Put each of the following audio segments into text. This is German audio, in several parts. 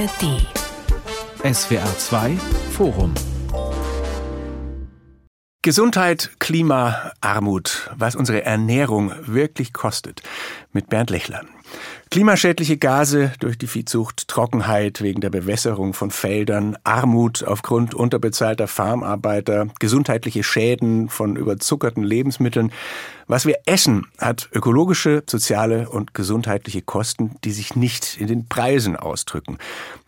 ARD. SWR 2 Forum. Gesundheit, Klima, Armut, was unsere Ernährung wirklich kostet. Mit Bernd Lechler. Klimaschädliche Gase durch die Viehzucht, Trockenheit wegen der Bewässerung von Feldern, Armut aufgrund unterbezahlter Farmarbeiter, gesundheitliche Schäden von überzuckerten Lebensmitteln. Was wir essen, hat ökologische, soziale und gesundheitliche Kosten, die sich nicht in den Preisen ausdrücken.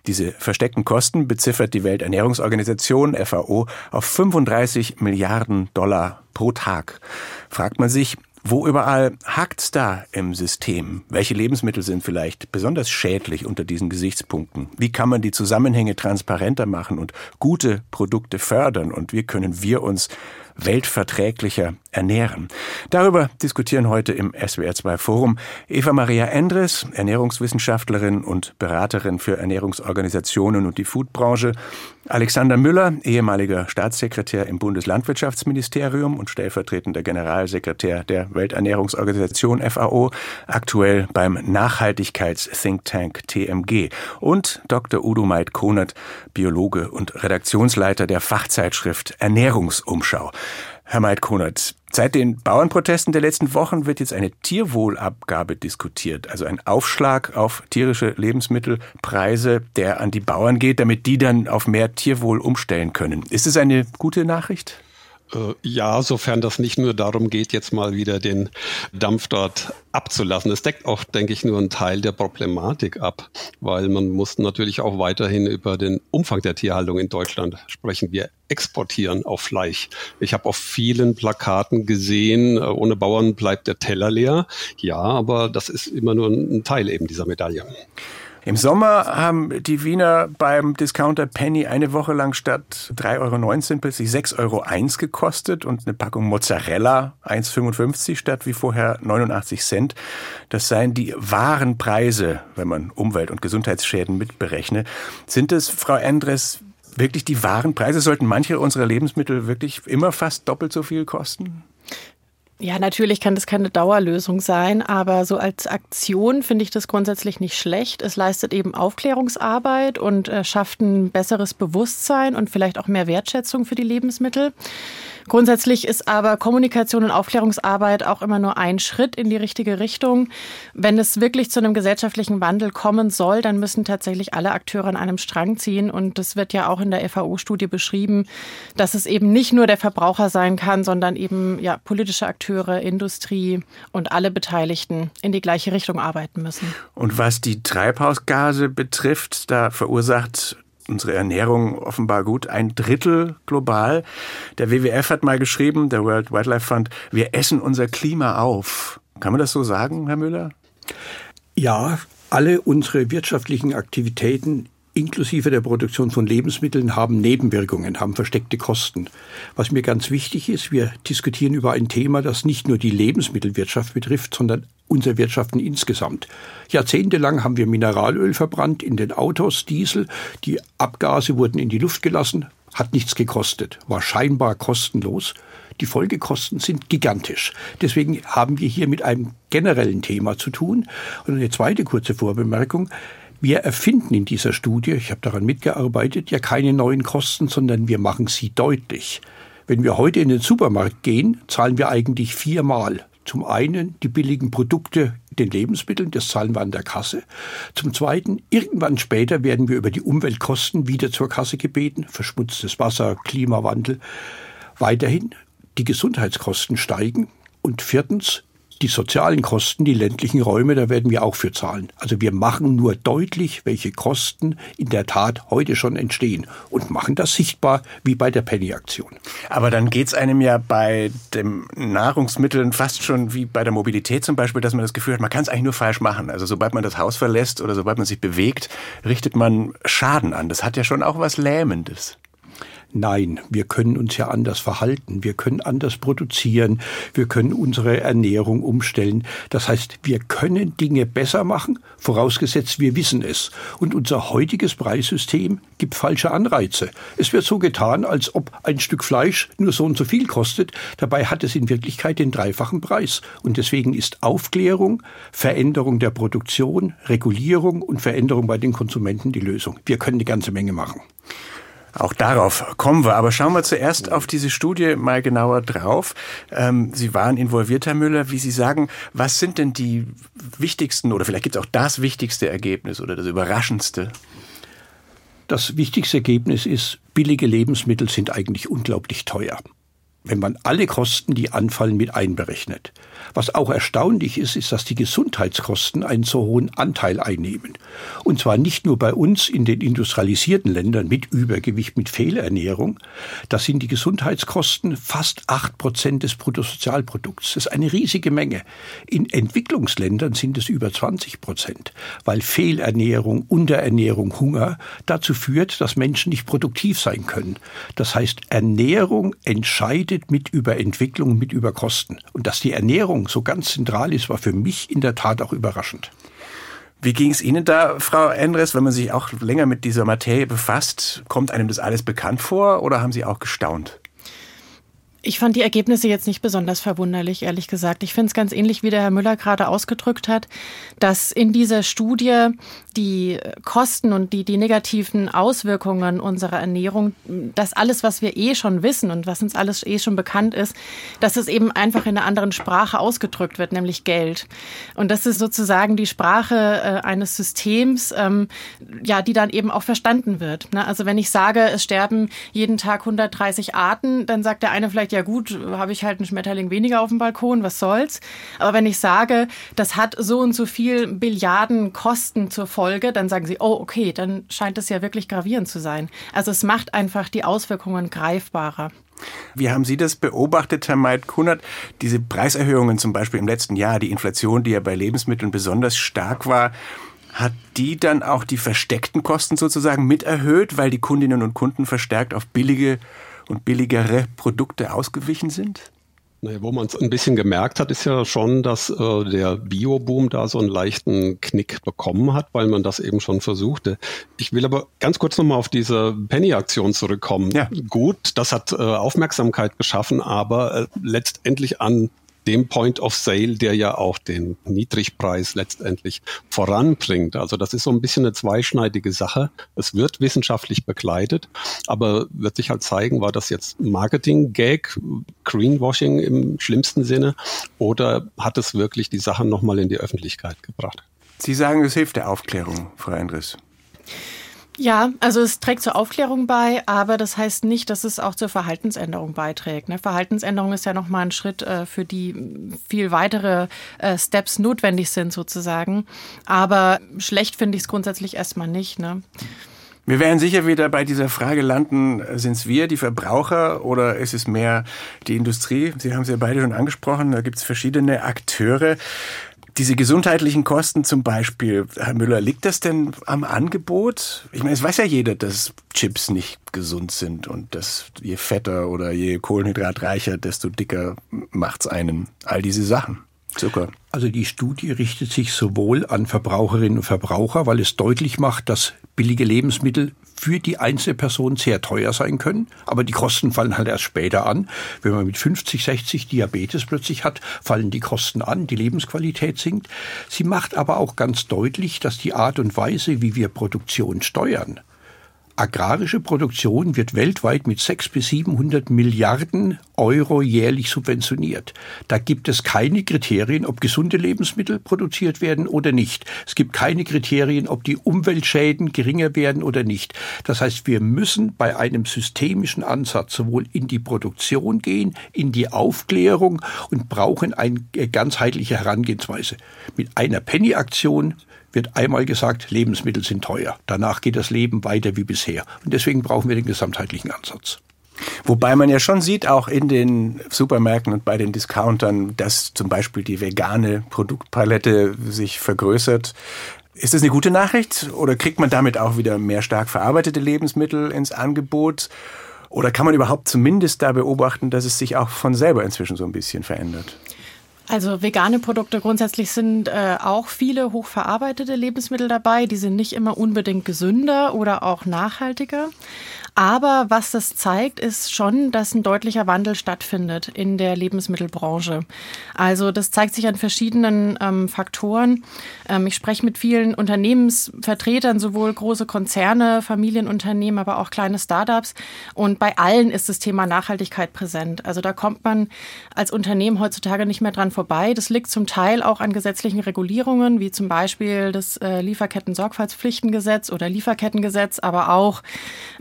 Diese versteckten Kosten beziffert die Welternährungsorganisation FAO auf 35 Milliarden Dollar pro Tag. Fragt man sich, wo überall hakt's da im System? Welche Lebensmittel sind vielleicht besonders schädlich unter diesen Gesichtspunkten? Wie kann man die Zusammenhänge transparenter machen und gute Produkte fördern? Und wie können wir uns weltverträglicher ernähren. Darüber diskutieren heute im SWR2 Forum Eva Maria Endres, Ernährungswissenschaftlerin und Beraterin für Ernährungsorganisationen und die Foodbranche, Alexander Müller, ehemaliger Staatssekretär im Bundeslandwirtschaftsministerium und stellvertretender Generalsekretär der Welternährungsorganisation FAO, aktuell beim Nachhaltigkeits-Think Tank TMG und Dr. Udo Meid-Konert, Biologe und Redaktionsleiter der Fachzeitschrift Ernährungsumschau. Herr Meid-Konert, seit den Bauernprotesten der letzten Wochen wird jetzt eine Tierwohlabgabe diskutiert, also ein Aufschlag auf tierische Lebensmittelpreise, der an die Bauern geht, damit die dann auf mehr Tierwohl umstellen können. Ist es eine gute Nachricht? Äh, ja, sofern das nicht nur darum geht, jetzt mal wieder den Dampf dort abzulassen. Es deckt auch, denke ich, nur einen Teil der Problematik ab, weil man muss natürlich auch weiterhin über den Umfang der Tierhaltung in Deutschland sprechen. Wir exportieren auf Fleisch. Ich habe auf vielen Plakaten gesehen, äh, ohne Bauern bleibt der Teller leer. Ja, aber das ist immer nur ein Teil eben dieser Medaille. Im Sommer haben die Wiener beim Discounter Penny eine Woche lang statt 3,19 Euro plötzlich 6,01 Euro gekostet und eine Packung Mozzarella 1,55 statt wie vorher 89 Cent. Das seien die wahren Preise, wenn man Umwelt- und Gesundheitsschäden mitberechne. Sind es, Frau Endres, wirklich die wahren Preise? Sollten manche unserer Lebensmittel wirklich immer fast doppelt so viel kosten? Ja, natürlich kann das keine Dauerlösung sein, aber so als Aktion finde ich das grundsätzlich nicht schlecht. Es leistet eben Aufklärungsarbeit und äh, schafft ein besseres Bewusstsein und vielleicht auch mehr Wertschätzung für die Lebensmittel. Grundsätzlich ist aber Kommunikation und Aufklärungsarbeit auch immer nur ein Schritt in die richtige Richtung. Wenn es wirklich zu einem gesellschaftlichen Wandel kommen soll, dann müssen tatsächlich alle Akteure an einem Strang ziehen. Und das wird ja auch in der FAO-Studie beschrieben, dass es eben nicht nur der Verbraucher sein kann, sondern eben ja, politische Akteure, Industrie und alle Beteiligten in die gleiche Richtung arbeiten müssen. Und was die Treibhausgase betrifft, da verursacht unsere Ernährung offenbar gut. Ein Drittel global. Der WWF hat mal geschrieben, der World Wildlife Fund, wir essen unser Klima auf. Kann man das so sagen, Herr Müller? Ja, alle unsere wirtschaftlichen Aktivitäten inklusive der Produktion von Lebensmitteln haben Nebenwirkungen, haben versteckte Kosten. Was mir ganz wichtig ist, wir diskutieren über ein Thema, das nicht nur die Lebensmittelwirtschaft betrifft, sondern unsere Wirtschaften insgesamt. Jahrzehntelang haben wir Mineralöl verbrannt in den Autos, Diesel, die Abgase wurden in die Luft gelassen, hat nichts gekostet, war scheinbar kostenlos. Die Folgekosten sind gigantisch. Deswegen haben wir hier mit einem generellen Thema zu tun. Und eine zweite kurze Vorbemerkung. Wir erfinden in dieser Studie, ich habe daran mitgearbeitet, ja keine neuen Kosten, sondern wir machen sie deutlich. Wenn wir heute in den Supermarkt gehen, zahlen wir eigentlich viermal. Zum einen die billigen Produkte den Lebensmitteln, das zahlen wir an der Kasse. Zum Zweiten, irgendwann später werden wir über die Umweltkosten wieder zur Kasse gebeten, verschmutztes Wasser, Klimawandel. Weiterhin, die Gesundheitskosten steigen. Und viertens, die sozialen Kosten, die ländlichen Räume, da werden wir auch für zahlen. Also wir machen nur deutlich, welche Kosten in der Tat heute schon entstehen und machen das sichtbar wie bei der Penny-Aktion. Aber dann geht's einem ja bei den Nahrungsmitteln fast schon wie bei der Mobilität zum Beispiel, dass man das Gefühl hat, man kann es eigentlich nur falsch machen. Also sobald man das Haus verlässt oder sobald man sich bewegt, richtet man Schaden an. Das hat ja schon auch was Lähmendes. Nein, wir können uns ja anders verhalten, wir können anders produzieren, wir können unsere Ernährung umstellen. Das heißt, wir können Dinge besser machen, vorausgesetzt wir wissen es. Und unser heutiges Preissystem gibt falsche Anreize. Es wird so getan, als ob ein Stück Fleisch nur so und so viel kostet. Dabei hat es in Wirklichkeit den dreifachen Preis. Und deswegen ist Aufklärung, Veränderung der Produktion, Regulierung und Veränderung bei den Konsumenten die Lösung. Wir können eine ganze Menge machen. Auch darauf kommen wir. Aber schauen wir zuerst auf diese Studie mal genauer drauf. Ähm, Sie waren involviert, Herr Müller. Wie Sie sagen, was sind denn die wichtigsten oder vielleicht gibt es auch das wichtigste Ergebnis oder das überraschendste? Das wichtigste Ergebnis ist, billige Lebensmittel sind eigentlich unglaublich teuer wenn man alle Kosten, die anfallen, mit einberechnet. Was auch erstaunlich ist, ist, dass die Gesundheitskosten einen so hohen Anteil einnehmen. Und zwar nicht nur bei uns in den industrialisierten Ländern mit Übergewicht, mit Fehlernährung. Da sind die Gesundheitskosten fast acht Prozent des Bruttosozialprodukts. Das ist eine riesige Menge. In Entwicklungsländern sind es über 20 Prozent, weil Fehlernährung, Unterernährung, Hunger dazu führt, dass Menschen nicht produktiv sein können. Das heißt, Ernährung entscheidet mit über Entwicklung, mit über Kosten. Und dass die Ernährung so ganz zentral ist, war für mich in der Tat auch überraschend. Wie ging es Ihnen da, Frau Endres, wenn man sich auch länger mit dieser Materie befasst? Kommt einem das alles bekannt vor oder haben Sie auch gestaunt? Ich fand die Ergebnisse jetzt nicht besonders verwunderlich, ehrlich gesagt. Ich finde es ganz ähnlich, wie der Herr Müller gerade ausgedrückt hat, dass in dieser Studie die Kosten und die, die negativen Auswirkungen unserer Ernährung, das alles, was wir eh schon wissen und was uns alles eh schon bekannt ist, dass es eben einfach in einer anderen Sprache ausgedrückt wird, nämlich Geld. Und das ist sozusagen die Sprache äh, eines Systems, ähm, ja, die dann eben auch verstanden wird. Ne? Also wenn ich sage, es sterben jeden Tag 130 Arten, dann sagt der eine vielleicht, ja gut, habe ich halt einen Schmetterling weniger auf dem Balkon, was soll's. Aber wenn ich sage, das hat so und so viel Billiarden Kosten zur Folge, dann sagen sie, oh okay, dann scheint es ja wirklich gravierend zu sein. Also es macht einfach die Auswirkungen greifbarer. Wie haben Sie das beobachtet, Herr Meid-Kunert? Diese Preiserhöhungen zum Beispiel im letzten Jahr, die Inflation, die ja bei Lebensmitteln besonders stark war, hat die dann auch die versteckten Kosten sozusagen mit erhöht, weil die Kundinnen und Kunden verstärkt auf billige und billigere Produkte ausgewichen sind? Naja, wo man es ein bisschen gemerkt hat, ist ja schon, dass äh, der Bio-Boom da so einen leichten Knick bekommen hat, weil man das eben schon versuchte. Ich will aber ganz kurz nochmal auf diese Penny-Aktion zurückkommen. Ja. Gut, das hat äh, Aufmerksamkeit geschaffen, aber äh, letztendlich an dem Point of Sale, der ja auch den Niedrigpreis letztendlich voranbringt. Also das ist so ein bisschen eine zweischneidige Sache. Es wird wissenschaftlich begleitet, aber wird sich halt zeigen, war das jetzt Marketing-Gag, Greenwashing im schlimmsten Sinne oder hat es wirklich die Sachen nochmal in die Öffentlichkeit gebracht? Sie sagen, es hilft der Aufklärung, Frau Endres. Ja, also es trägt zur Aufklärung bei, aber das heißt nicht, dass es auch zur Verhaltensänderung beiträgt. Ne? Verhaltensänderung ist ja nochmal ein Schritt, äh, für die viel weitere äh, Steps notwendig sind sozusagen. Aber schlecht finde ich es grundsätzlich erstmal nicht. Ne? Wir werden sicher wieder bei dieser Frage landen, sind es wir, die Verbraucher, oder ist es mehr die Industrie? Sie haben es ja beide schon angesprochen, da gibt es verschiedene Akteure. Diese gesundheitlichen Kosten zum Beispiel, Herr Müller, liegt das denn am Angebot? Ich meine, es weiß ja jeder, dass Chips nicht gesund sind und dass je fetter oder je kohlenhydratreicher, desto dicker macht's einen. All diese Sachen. Zucker. Also die Studie richtet sich sowohl an Verbraucherinnen und Verbraucher, weil es deutlich macht, dass billige Lebensmittel für die einzelne Person sehr teuer sein können, aber die Kosten fallen halt erst später an. Wenn man mit 50, 60 Diabetes plötzlich hat, fallen die Kosten an, die Lebensqualität sinkt. Sie macht aber auch ganz deutlich, dass die Art und Weise, wie wir Produktion steuern, agrarische Produktion wird weltweit mit 600 bis 700 Milliarden Euro jährlich subventioniert. Da gibt es keine Kriterien, ob gesunde Lebensmittel produziert werden oder nicht. Es gibt keine Kriterien, ob die Umweltschäden geringer werden oder nicht. Das heißt, wir müssen bei einem systemischen Ansatz sowohl in die Produktion gehen, in die Aufklärung und brauchen eine ganzheitliche Herangehensweise. Mit einer Penny-Aktion wird einmal gesagt, Lebensmittel sind teuer. Danach geht das Leben weiter wie bisher. Und deswegen brauchen wir den gesamtheitlichen Ansatz. Wobei man ja schon sieht, auch in den Supermärkten und bei den Discountern, dass zum Beispiel die vegane Produktpalette sich vergrößert. Ist das eine gute Nachricht oder kriegt man damit auch wieder mehr stark verarbeitete Lebensmittel ins Angebot? Oder kann man überhaupt zumindest da beobachten, dass es sich auch von selber inzwischen so ein bisschen verändert? Also vegane Produkte grundsätzlich sind äh, auch viele hochverarbeitete Lebensmittel dabei. Die sind nicht immer unbedingt gesünder oder auch nachhaltiger. Aber was das zeigt, ist schon, dass ein deutlicher Wandel stattfindet in der Lebensmittelbranche. Also das zeigt sich an verschiedenen ähm, Faktoren. Ähm, ich spreche mit vielen Unternehmensvertretern, sowohl große Konzerne, Familienunternehmen, aber auch kleine Startups. Und bei allen ist das Thema Nachhaltigkeit präsent. Also da kommt man als Unternehmen heutzutage nicht mehr dran vorbei. Das liegt zum Teil auch an gesetzlichen Regulierungen, wie zum Beispiel das äh, Lieferketten-Sorgfaltspflichtengesetz oder Lieferkettengesetz, aber auch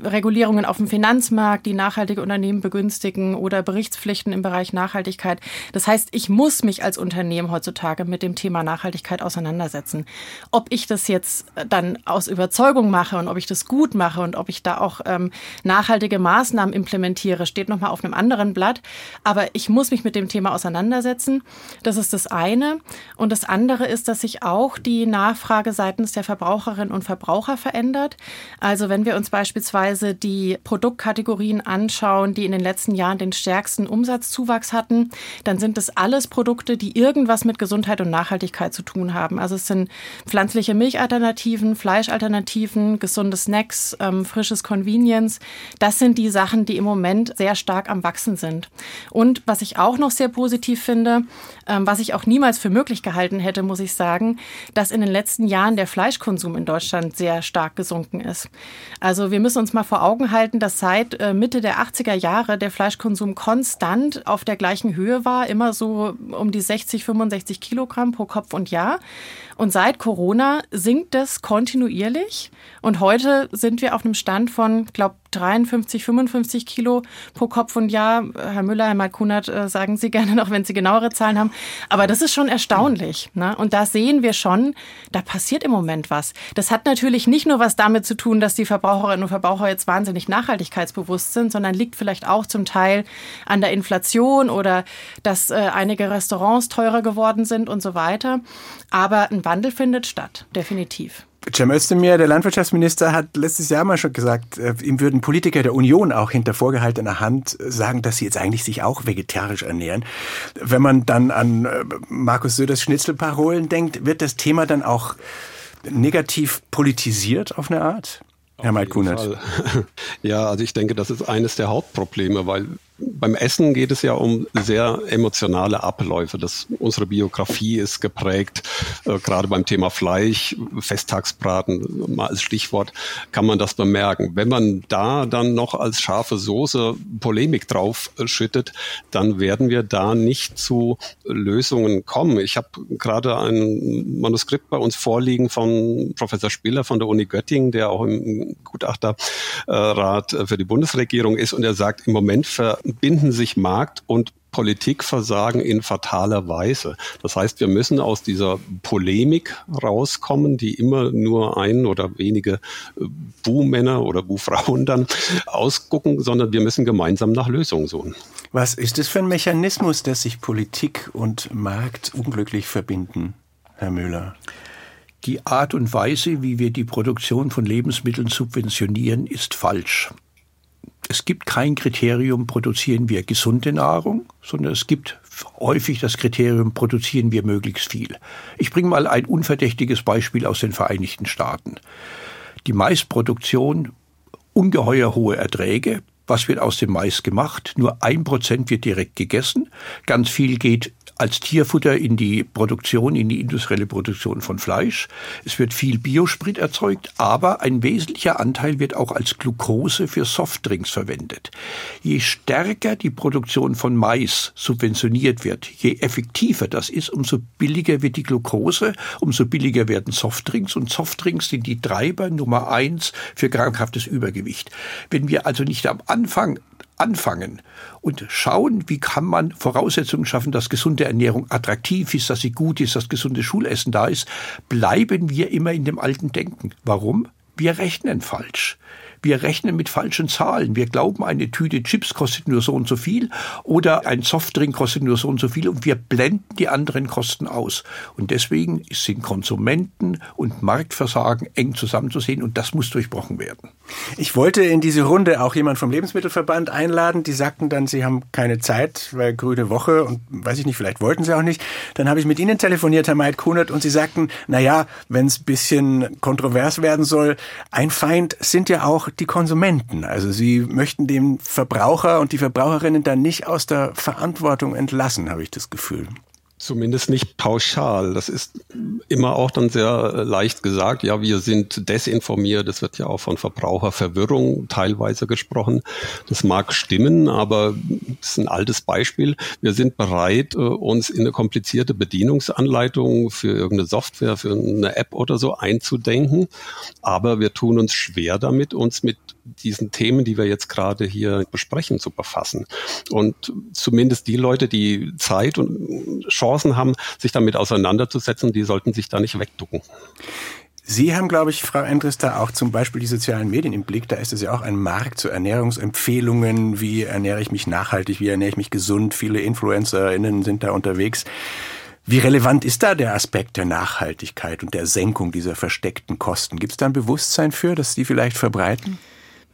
Regulierungen auf dem Finanzmarkt, die nachhaltige Unternehmen begünstigen oder Berichtspflichten im Bereich Nachhaltigkeit. Das heißt, ich muss mich als Unternehmen heutzutage mit dem Thema Nachhaltigkeit auseinandersetzen. Ob ich das jetzt dann aus Überzeugung mache und ob ich das gut mache und ob ich da auch ähm, nachhaltige Maßnahmen implementiere, steht nochmal auf einem anderen Blatt. Aber ich muss mich mit dem Thema auseinandersetzen. Das ist das eine. Und das andere ist, dass sich auch die Nachfrage seitens der Verbraucherinnen und Verbraucher verändert. Also wenn wir uns beispielsweise die Produktkategorien anschauen, die in den letzten Jahren den stärksten Umsatzzuwachs hatten, dann sind es alles Produkte, die irgendwas mit Gesundheit und Nachhaltigkeit zu tun haben. Also es sind pflanzliche Milchalternativen, Fleischalternativen, gesunde Snacks, ähm, frisches Convenience. Das sind die Sachen, die im Moment sehr stark am Wachsen sind. Und was ich auch noch sehr positiv finde, was ich auch niemals für möglich gehalten hätte, muss ich sagen, dass in den letzten Jahren der Fleischkonsum in Deutschland sehr stark gesunken ist. Also wir müssen uns mal vor Augen Augen halten, dass seit äh, Mitte der 80er Jahre der Fleischkonsum konstant auf der gleichen Höhe war, immer so um die 60, 65 Kilogramm pro Kopf und Jahr. Und seit Corona sinkt das kontinuierlich. Und heute sind wir auf einem Stand von, glaube 53, 55 Kilo pro Kopf und Jahr. Herr Müller, Herr Malkunert, äh, sagen Sie gerne noch, wenn Sie genauere Zahlen haben. Aber das ist schon erstaunlich. Ne? Und da sehen wir schon, da passiert im Moment was. Das hat natürlich nicht nur was damit zu tun, dass die Verbraucherinnen und Verbraucher jetzt wahnsinnig nachhaltigkeitsbewusst sind, sondern liegt vielleicht auch zum Teil an der Inflation oder dass äh, einige Restaurants teurer geworden sind und so weiter. Aber ein Wandel findet statt, definitiv. Cem Özdemir, der Landwirtschaftsminister, hat letztes Jahr mal schon gesagt, äh, ihm würden Politiker der Union auch hinter vorgehaltener Hand sagen, dass sie jetzt eigentlich sich auch vegetarisch ernähren. Wenn man dann an äh, Markus Söders Schnitzelparolen denkt, wird das Thema dann auch negativ politisiert auf eine Art? Herr Maid-Kunert. Ja, also ich denke, das ist eines der Hauptprobleme, weil beim Essen geht es ja um sehr emotionale Abläufe. Das, unsere Biografie ist geprägt, äh, gerade beim Thema Fleisch, Festtagsbraten, mal als Stichwort, kann man das bemerken. Wenn man da dann noch als scharfe Soße Polemik drauf schüttet, dann werden wir da nicht zu Lösungen kommen. Ich habe gerade ein Manuskript bei uns vorliegen von Professor Spiller von der Uni Göttingen, der auch im Gutachterrat für die Bundesregierung ist und er sagt, im Moment ver binden sich Markt und Politikversagen in fataler Weise. Das heißt, wir müssen aus dieser Polemik rauskommen, die immer nur ein oder wenige äh, Buhmänner oder Buhfrauen dann ausgucken, sondern wir müssen gemeinsam nach Lösungen suchen. Was ist das für ein Mechanismus, dass sich Politik und Markt unglücklich verbinden, Herr Müller? Die Art und Weise, wie wir die Produktion von Lebensmitteln subventionieren, ist falsch. Es gibt kein Kriterium, produzieren wir gesunde Nahrung, sondern es gibt häufig das Kriterium, produzieren wir möglichst viel. Ich bringe mal ein unverdächtiges Beispiel aus den Vereinigten Staaten. Die Maisproduktion, ungeheuer hohe Erträge. Was wird aus dem Mais gemacht? Nur ein Prozent wird direkt gegessen. Ganz viel geht als Tierfutter in die Produktion, in die industrielle Produktion von Fleisch. Es wird viel Biosprit erzeugt, aber ein wesentlicher Anteil wird auch als Glucose für Softdrinks verwendet. Je stärker die Produktion von Mais subventioniert wird, je effektiver das ist, umso billiger wird die Glucose, umso billiger werden Softdrinks und Softdrinks sind die Treiber Nummer eins für krankhaftes Übergewicht. Wenn wir also nicht am Anfang anfangen und schauen, wie kann man Voraussetzungen schaffen, dass gesunde Ernährung attraktiv ist, dass sie gut ist, dass gesundes Schulessen da ist, bleiben wir immer in dem alten Denken. Warum? Wir rechnen falsch. Wir rechnen mit falschen Zahlen. Wir glauben, eine Tüte Chips kostet nur so und so viel oder ein Softdrink kostet nur so und so viel und wir blenden die anderen Kosten aus. Und deswegen sind Konsumenten und Marktversagen eng zusammenzusehen und das muss durchbrochen werden. Ich wollte in diese Runde auch jemand vom Lebensmittelverband einladen. Die sagten dann, sie haben keine Zeit, weil grüne Woche und weiß ich nicht, vielleicht wollten sie auch nicht. Dann habe ich mit ihnen telefoniert, Herr Maid-Kunert, und sie sagten, na ja, wenn es bisschen kontrovers werden soll, ein Feind sind ja auch die Konsumenten. Also sie möchten den Verbraucher und die Verbraucherinnen dann nicht aus der Verantwortung entlassen, habe ich das Gefühl. Zumindest nicht pauschal. Das ist immer auch dann sehr äh, leicht gesagt. Ja, wir sind desinformiert. Es wird ja auch von Verbraucherverwirrung teilweise gesprochen. Das mag stimmen, aber es ist ein altes Beispiel. Wir sind bereit, äh, uns in eine komplizierte Bedienungsanleitung für irgendeine Software, für eine App oder so einzudenken. Aber wir tun uns schwer damit, uns mit diesen Themen, die wir jetzt gerade hier besprechen, zu befassen. Und zumindest die Leute, die Zeit und Chance Chancen haben, sich damit auseinanderzusetzen, die sollten sich da nicht wegducken. Sie haben, glaube ich, Frau Endres, da auch zum Beispiel die sozialen Medien im Blick. Da ist es ja auch ein Markt zu Ernährungsempfehlungen. Wie ernähre ich mich nachhaltig? Wie ernähre ich mich gesund? Viele InfluencerInnen sind da unterwegs. Wie relevant ist da der Aspekt der Nachhaltigkeit und der Senkung dieser versteckten Kosten? Gibt es da ein Bewusstsein für, dass die vielleicht verbreiten?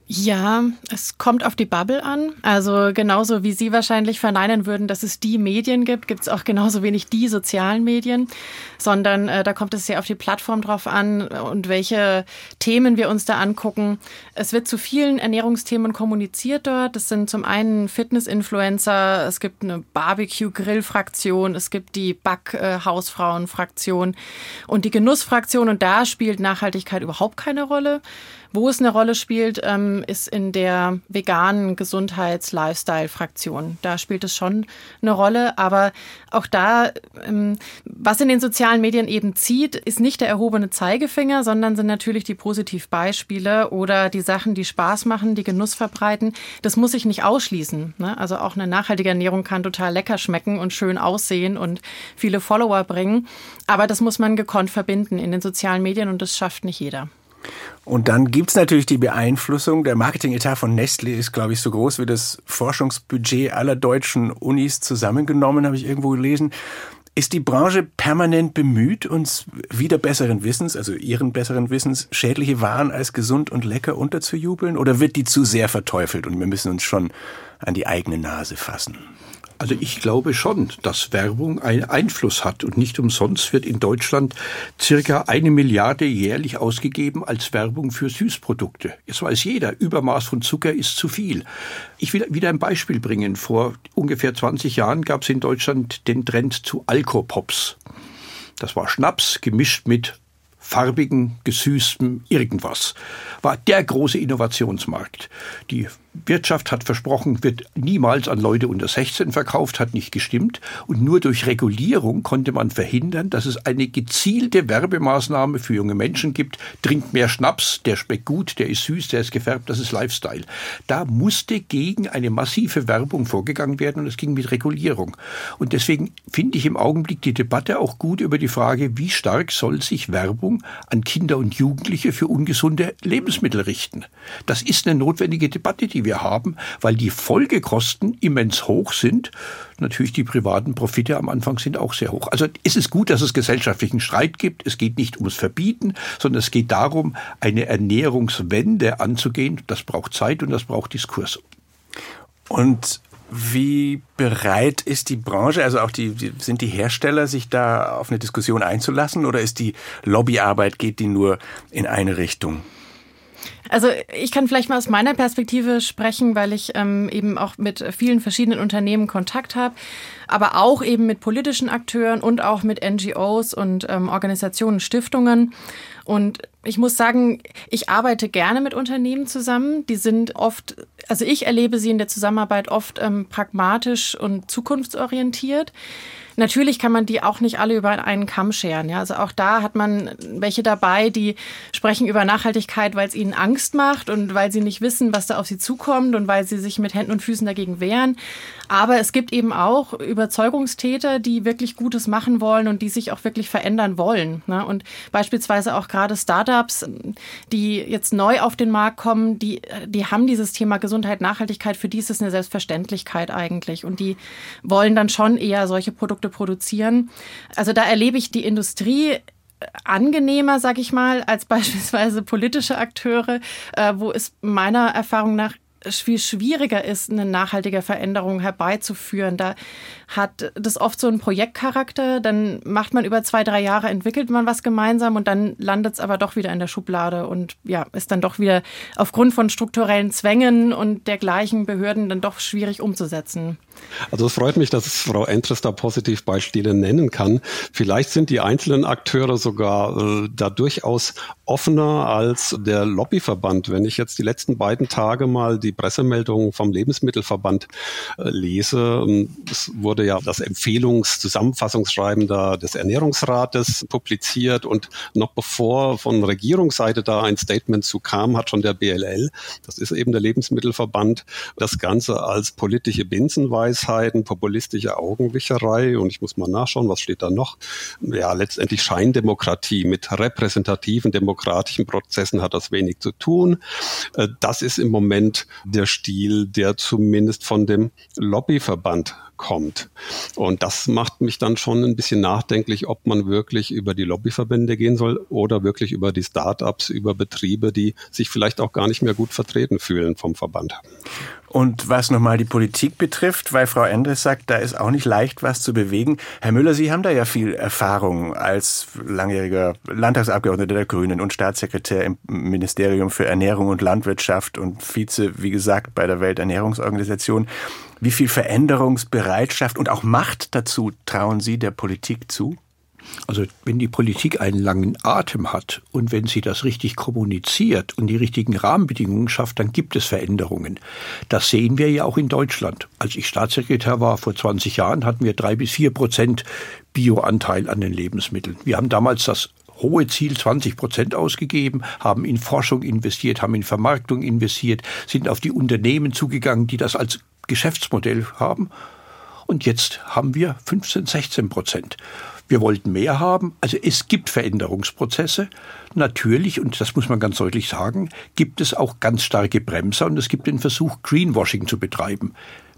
Ja, es kommt auf die Bubble an. Also genauso wie Sie wahrscheinlich verneinen würden, dass es die Medien gibt, gibt es auch genauso wenig die sozialen Medien, sondern äh, da kommt es ja auf die Plattform drauf an und welche Themen wir uns da angucken. Es wird zu vielen Ernährungsthemen kommuniziert dort. Das sind zum einen Fitness-Influencer, es gibt eine Barbecue-Grill-Fraktion, es gibt die Back-Hausfrauen-Fraktion und die Genuss-Fraktion und da spielt Nachhaltigkeit überhaupt keine Rolle. Wo es eine Rolle spielt, ähm, ist in der veganen Gesundheits-Lifestyle-Fraktion. Da spielt es schon eine Rolle, aber auch da, ähm, was in den sozialen Medien eben zieht, ist nicht der erhobene Zeigefinger, sondern sind natürlich die Positivbeispiele oder die Sachen, die Spaß machen, die Genuss verbreiten. Das muss ich nicht ausschließen. Ne? Also auch eine nachhaltige Ernährung kann total lecker schmecken und schön aussehen und viele Follower bringen. Aber das muss man gekonnt verbinden in den sozialen Medien und das schafft nicht jeder. Und dann gibt's natürlich die Beeinflussung. Der Marketingetat von Nestle ist, glaube ich, so groß wie das Forschungsbudget aller deutschen Unis zusammengenommen, habe ich irgendwo gelesen. Ist die Branche permanent bemüht, uns wieder besseren Wissens, also ihren besseren Wissens, schädliche Waren als gesund und lecker unterzujubeln? Oder wird die zu sehr verteufelt und wir müssen uns schon an die eigene Nase fassen? Also ich glaube schon, dass Werbung einen Einfluss hat und nicht umsonst wird in Deutschland circa eine Milliarde jährlich ausgegeben als Werbung für Süßprodukte. Jetzt weiß jeder, Übermaß von Zucker ist zu viel. Ich will wieder ein Beispiel bringen. Vor ungefähr 20 Jahren gab es in Deutschland den Trend zu Alkopops. Das war Schnaps gemischt mit farbigen, gesüßtem irgendwas. War der große Innovationsmarkt. Die Wirtschaft hat versprochen, wird niemals an Leute unter 16 verkauft, hat nicht gestimmt. Und nur durch Regulierung konnte man verhindern, dass es eine gezielte Werbemaßnahme für junge Menschen gibt. Trinkt mehr Schnaps, der schmeckt gut, der ist süß, der ist gefärbt, das ist Lifestyle. Da musste gegen eine massive Werbung vorgegangen werden und es ging mit Regulierung. Und deswegen finde ich im Augenblick die Debatte auch gut über die Frage, wie stark soll sich Werbung an Kinder und Jugendliche für ungesunde Lebensmittel richten. Das ist eine notwendige Debatte, die wir haben, weil die Folgekosten immens hoch sind. Natürlich die privaten Profite am Anfang sind auch sehr hoch. Also es ist gut, dass es gesellschaftlichen Streit gibt. Es geht nicht ums Verbieten, sondern es geht darum, eine Ernährungswende anzugehen. Das braucht Zeit und das braucht Diskurs. Und wie bereit ist die Branche, also auch die, sind die Hersteller, sich da auf eine Diskussion einzulassen oder ist die Lobbyarbeit, geht die nur in eine Richtung? Also ich kann vielleicht mal aus meiner Perspektive sprechen, weil ich ähm, eben auch mit vielen verschiedenen Unternehmen Kontakt habe, aber auch eben mit politischen Akteuren und auch mit NGOs und ähm, Organisationen, Stiftungen. Und ich muss sagen, ich arbeite gerne mit Unternehmen zusammen. Die sind oft, also ich erlebe sie in der Zusammenarbeit oft ähm, pragmatisch und zukunftsorientiert. Natürlich kann man die auch nicht alle über einen Kamm scheren. Ja? Also auch da hat man welche dabei, die sprechen über Nachhaltigkeit, weil es ihnen Angst macht und weil sie nicht wissen, was da auf sie zukommt und weil sie sich mit Händen und Füßen dagegen wehren. Aber es gibt eben auch Überzeugungstäter, die wirklich Gutes machen wollen und die sich auch wirklich verändern wollen. Ne? Und beispielsweise auch gerade Startups, die jetzt neu auf den Markt kommen, die, die haben dieses Thema Gesundheit, Nachhaltigkeit, für die ist es eine Selbstverständlichkeit eigentlich. Und die wollen dann schon eher solche Produkte produzieren. Also da erlebe ich die Industrie angenehmer, sag ich mal, als beispielsweise politische Akteure, äh, wo es meiner Erfahrung nach viel schwieriger ist, eine nachhaltige Veränderung herbeizuführen. Da hat das oft so einen Projektcharakter, dann macht man über zwei, drei Jahre, entwickelt man was gemeinsam und dann landet es aber doch wieder in der Schublade und ja, ist dann doch wieder aufgrund von strukturellen Zwängen und dergleichen Behörden dann doch schwierig umzusetzen. Also es freut mich, dass Frau Entres da Positivbeispiele nennen kann. Vielleicht sind die einzelnen Akteure sogar äh, da durchaus offener als der Lobbyverband. Wenn ich jetzt die letzten beiden Tage mal die Pressemeldungen vom Lebensmittelverband äh, lese, ähm, es wurde ja das Empfehlungszusammenfassungsschreiben da des Ernährungsrates publiziert und noch bevor von Regierungsseite da ein Statement zu kam, hat schon der BLL, das ist eben der Lebensmittelverband, das Ganze als politische Binsenweise Weisheiten, populistische Augenwischerei und ich muss mal nachschauen, was steht da noch? Ja, letztendlich Scheindemokratie mit repräsentativen demokratischen Prozessen hat das wenig zu tun. Äh, das ist im Moment der Stil, der zumindest von dem Lobbyverband kommt. Und das macht mich dann schon ein bisschen nachdenklich, ob man wirklich über die Lobbyverbände gehen soll oder wirklich über die Start-ups, über Betriebe, die sich vielleicht auch gar nicht mehr gut vertreten fühlen vom Verband. Und was nochmal die Politik betrifft, weil Frau Endres sagt, da ist auch nicht leicht, was zu bewegen. Herr Müller, Sie haben da ja viel Erfahrung als langjähriger Landtagsabgeordneter der Grünen und Staatssekretär im Ministerium für Ernährung und Landwirtschaft und Vize, wie gesagt, bei der Welternährungsorganisation. Wie viel Veränderungsbereitschaft und auch Macht dazu trauen Sie der Politik zu? Also wenn die Politik einen langen Atem hat und wenn sie das richtig kommuniziert und die richtigen Rahmenbedingungen schafft, dann gibt es Veränderungen. Das sehen wir ja auch in Deutschland. Als ich Staatssekretär war vor 20 Jahren, hatten wir drei bis vier Prozent Bioanteil an den Lebensmitteln. Wir haben damals das hohe Ziel 20 Prozent ausgegeben, haben in Forschung investiert, haben in Vermarktung investiert, sind auf die Unternehmen zugegangen, die das als Geschäftsmodell haben. Und jetzt haben wir 15, 16 Prozent. Wir wollten mehr haben. Also es gibt Veränderungsprozesse. Natürlich, und das muss man ganz deutlich sagen, gibt es auch ganz starke Bremser und es gibt den Versuch, Greenwashing zu betreiben.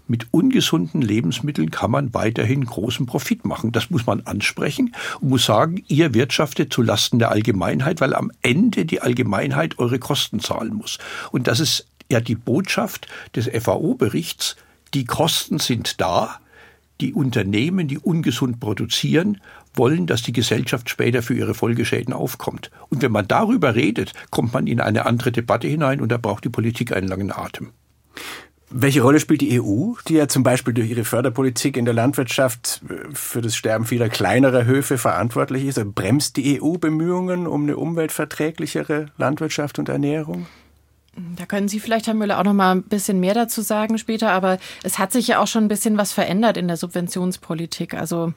Mit ungesunden Lebensmitteln kann man weiterhin großen Profit machen. Das muss man ansprechen und muss sagen, ihr wirtschaftet zu Lasten der Allgemeinheit, weil am Ende die Allgemeinheit eure Kosten zahlen muss. Und das ist ja die Botschaft des FAO-Berichts. Die Kosten sind da, die Unternehmen, die ungesund produzieren, wollen, dass die Gesellschaft später für ihre Folgeschäden aufkommt. Und wenn man darüber redet, kommt man in eine andere Debatte hinein und da braucht die Politik einen langen Atem. Welche Rolle spielt die EU, die ja zum Beispiel durch ihre Förderpolitik in der Landwirtschaft äh, für das Sterben vieler kleinerer Höfe verantwortlich ist? Bremst die EU Bemühungen um eine umweltverträglichere Landwirtschaft und Ernährung? Da können Sie vielleicht, Herr Müller, auch noch mal ein bisschen mehr dazu sagen später. Aber es hat sich ja auch schon ein bisschen was verändert in der Subventionspolitik. Also,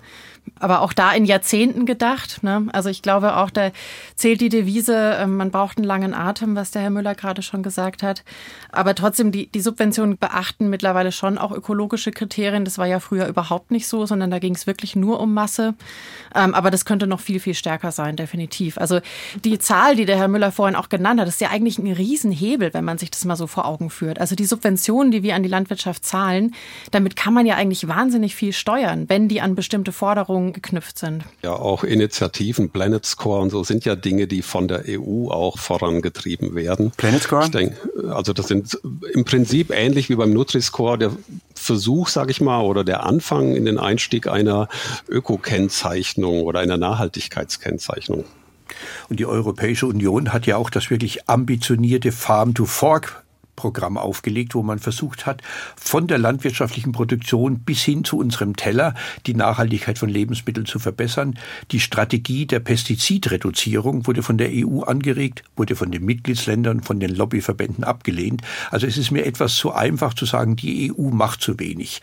aber auch da in Jahrzehnten gedacht. Ne? Also ich glaube auch, da zählt die Devise, ähm, man braucht einen langen Atem, was der Herr Müller gerade schon gesagt hat. Aber trotzdem, die, die Subventionen beachten mittlerweile schon auch ökologische Kriterien. Das war ja früher überhaupt nicht so, sondern da ging es wirklich nur um Masse. Ähm, aber das könnte noch viel, viel stärker sein, definitiv. Also die Zahl, die der Herr Müller vorhin auch genannt hat, ist ja eigentlich ein Riesenhebel wenn man sich das mal so vor Augen führt. Also die Subventionen, die wir an die Landwirtschaft zahlen, damit kann man ja eigentlich wahnsinnig viel steuern, wenn die an bestimmte Forderungen geknüpft sind. Ja, auch Initiativen, Planet Score und so sind ja Dinge, die von der EU auch vorangetrieben werden. Planet Score? Ich denke, also das sind im Prinzip ähnlich wie beim Nutri-Score der Versuch, sage ich mal, oder der Anfang in den Einstieg einer Öko-Kennzeichnung oder einer Nachhaltigkeitskennzeichnung. Und die Europäische Union hat ja auch das wirklich ambitionierte Farm to Fork Programm aufgelegt, wo man versucht hat, von der landwirtschaftlichen Produktion bis hin zu unserem Teller die Nachhaltigkeit von Lebensmitteln zu verbessern. Die Strategie der Pestizidreduzierung wurde von der EU angeregt, wurde von den Mitgliedsländern, von den Lobbyverbänden abgelehnt. Also es ist mir etwas zu einfach zu sagen, die EU macht zu wenig.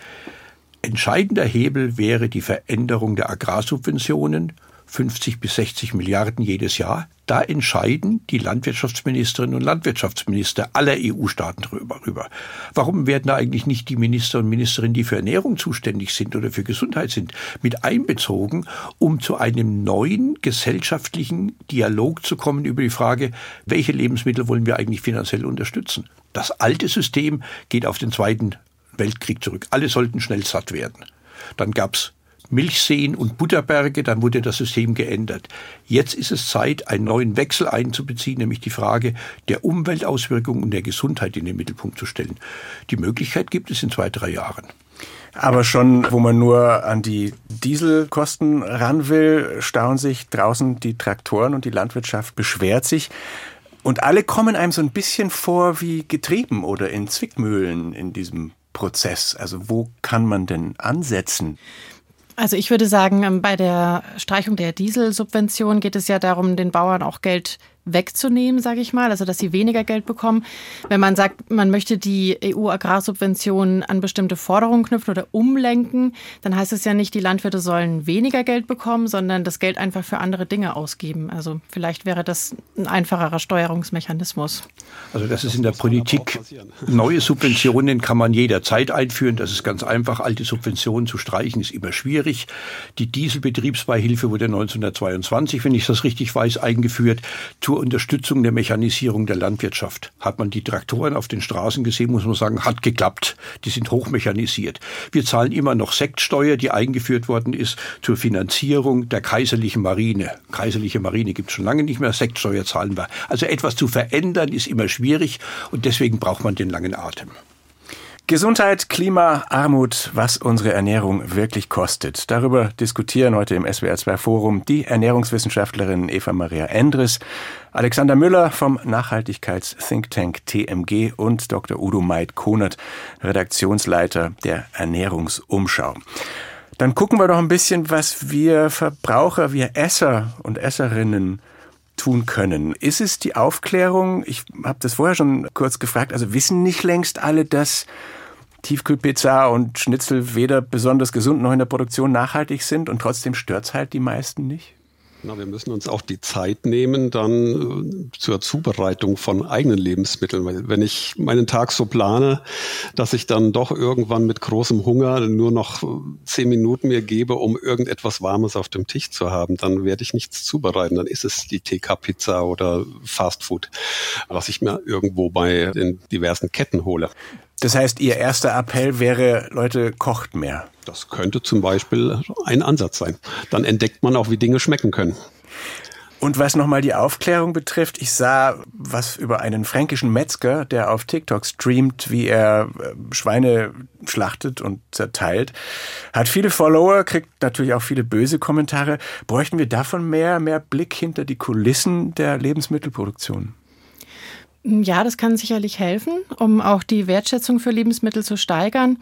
Entscheidender Hebel wäre die Veränderung der Agrarsubventionen 50 bis 60 Milliarden jedes Jahr. Da entscheiden die Landwirtschaftsministerinnen und Landwirtschaftsminister aller EU-Staaten darüber. Warum werden da eigentlich nicht die Minister und Ministerinnen, die für Ernährung zuständig sind oder für Gesundheit sind, mit einbezogen, um zu einem neuen gesellschaftlichen Dialog zu kommen über die Frage, welche Lebensmittel wollen wir eigentlich finanziell unterstützen? Das alte System geht auf den Zweiten Weltkrieg zurück. Alle sollten schnell satt werden. Dann gab's Milchseen und Butterberge, dann wurde das System geändert. Jetzt ist es Zeit, einen neuen Wechsel einzubeziehen, nämlich die Frage der Umweltauswirkungen und der Gesundheit in den Mittelpunkt zu stellen. Die Möglichkeit gibt es in zwei, drei Jahren. Aber schon, wo man nur an die Dieselkosten ran will, stauen sich draußen die Traktoren und die Landwirtschaft beschwert sich. Und alle kommen einem so ein bisschen vor wie getrieben oder in Zwickmühlen in diesem Prozess. Also wo kann man denn ansetzen? Also ich würde sagen, ähm, bei der Streichung der Dieselsubvention geht es ja darum, den Bauern auch Geld wegzunehmen, sage ich mal, also dass sie weniger Geld bekommen. Wenn man sagt, man möchte die EU-Agrarsubventionen an bestimmte Forderungen knüpfen oder umlenken, dann heißt es ja nicht, die Landwirte sollen weniger Geld bekommen, sondern das Geld einfach für andere Dinge ausgeben. Also vielleicht wäre das ein einfacherer Steuerungsmechanismus. Also das ist in der Politik. Neue Subventionen kann man jederzeit einführen. Das ist ganz einfach. Alte Subventionen zu streichen ist immer schwierig. Die Dieselbetriebsbeihilfe wurde 1922, wenn ich das richtig weiß, eingeführt. Zur Unterstützung der Mechanisierung der Landwirtschaft. Hat man die Traktoren auf den Straßen gesehen, muss man sagen, hat geklappt. Die sind hochmechanisiert. Wir zahlen immer noch Sektsteuer, die eingeführt worden ist zur Finanzierung der kaiserlichen Marine. Kaiserliche Marine gibt es schon lange nicht mehr, Sektsteuer zahlen wir. Also etwas zu verändern ist immer schwierig und deswegen braucht man den langen Atem. Gesundheit, Klima, Armut, was unsere Ernährung wirklich kostet. Darüber diskutieren heute im SWR2 Forum die Ernährungswissenschaftlerin Eva Maria Endres, Alexander Müller vom Nachhaltigkeits-Think Tank TMG und Dr. Udo Meid-Konert, Redaktionsleiter der Ernährungsumschau. Dann gucken wir doch ein bisschen, was wir Verbraucher, wir Esser und Esserinnen tun können. Ist es die Aufklärung? Ich habe das vorher schon kurz gefragt. Also wissen nicht längst alle, dass Tiefkühlpizza und Schnitzel weder besonders gesund noch in der Produktion nachhaltig sind und trotzdem stört's halt die meisten nicht? Na, wir müssen uns auch die Zeit nehmen dann äh, zur Zubereitung von eigenen Lebensmitteln. Wenn ich meinen Tag so plane, dass ich dann doch irgendwann mit großem Hunger nur noch zehn Minuten mir gebe, um irgendetwas Warmes auf dem Tisch zu haben, dann werde ich nichts zubereiten. Dann ist es die TK-Pizza oder Fastfood, was ich mir irgendwo bei den diversen Ketten hole. Das heißt, Ihr erster Appell wäre, Leute, kocht mehr. Das könnte zum Beispiel ein Ansatz sein. Dann entdeckt man auch, wie Dinge schmecken können. Und was nochmal die Aufklärung betrifft, ich sah was über einen fränkischen Metzger, der auf TikTok streamt, wie er äh, Schweine schlachtet und zerteilt. Hat viele Follower, kriegt natürlich auch viele böse Kommentare. Bräuchten wir davon mehr, mehr Blick hinter die Kulissen der Lebensmittelproduktion? Ja, das kann sicherlich helfen, um auch die Wertschätzung für Lebensmittel zu steigern.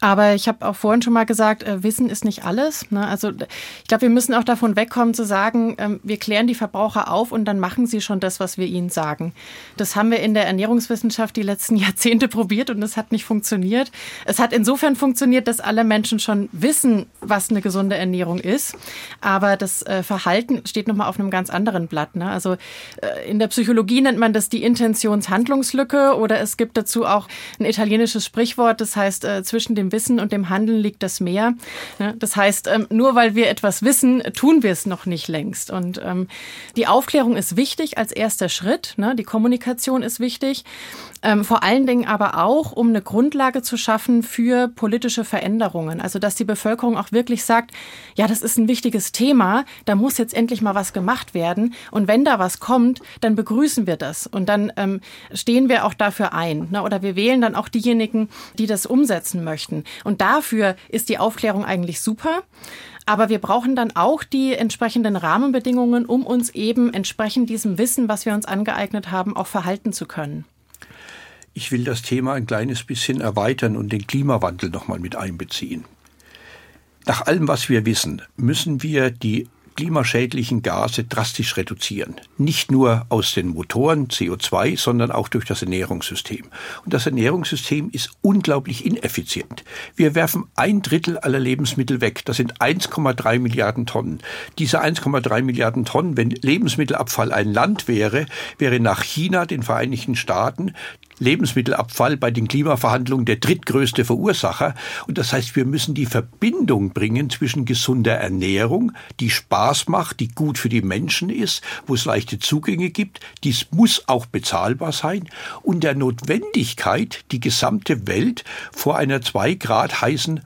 Aber ich habe auch vorhin schon mal gesagt, äh, Wissen ist nicht alles. Ne? Also ich glaube, wir müssen auch davon wegkommen zu sagen, ähm, wir klären die Verbraucher auf und dann machen sie schon das, was wir ihnen sagen. Das haben wir in der Ernährungswissenschaft die letzten Jahrzehnte probiert und es hat nicht funktioniert. Es hat insofern funktioniert, dass alle Menschen schon wissen, was eine gesunde Ernährung ist. Aber das äh, Verhalten steht nochmal auf einem ganz anderen Blatt. Ne? Also äh, in der Psychologie nennt man das die Intention Informationshandlungslücke oder es gibt dazu auch ein italienisches Sprichwort, das heißt, äh, zwischen dem Wissen und dem Handeln liegt das Meer. Ja, das heißt, ähm, nur weil wir etwas wissen, tun wir es noch nicht längst. Und ähm, die Aufklärung ist wichtig als erster Schritt, ne? die Kommunikation ist wichtig, ähm, vor allen Dingen aber auch, um eine Grundlage zu schaffen für politische Veränderungen. Also, dass die Bevölkerung auch wirklich sagt, ja, das ist ein wichtiges Thema, da muss jetzt endlich mal was gemacht werden. Und wenn da was kommt, dann begrüßen wir das. Und dann ähm, stehen wir auch dafür ein. Ne? Oder wir wählen dann auch diejenigen, die das umsetzen möchten. Und dafür ist die Aufklärung eigentlich super. Aber wir brauchen dann auch die entsprechenden Rahmenbedingungen, um uns eben entsprechend diesem Wissen, was wir uns angeeignet haben, auch verhalten zu können. Ich will das Thema ein kleines bisschen erweitern und den Klimawandel nochmal mit einbeziehen. Nach allem, was wir wissen, müssen wir die klimaschädlichen Gase drastisch reduzieren. Nicht nur aus den Motoren CO2, sondern auch durch das Ernährungssystem. Und das Ernährungssystem ist unglaublich ineffizient. Wir werfen ein Drittel aller Lebensmittel weg. Das sind 1,3 Milliarden Tonnen. Diese 1,3 Milliarden Tonnen, wenn Lebensmittelabfall ein Land wäre, wäre nach China, den Vereinigten Staaten, Lebensmittelabfall bei den Klimaverhandlungen der drittgrößte Verursacher. Und das heißt, wir müssen die Verbindung bringen zwischen gesunder Ernährung, die Spaß macht, die gut für die Menschen ist, wo es leichte Zugänge gibt. Dies muss auch bezahlbar sein. Und der Notwendigkeit, die gesamte Welt vor einer zwei Grad heißen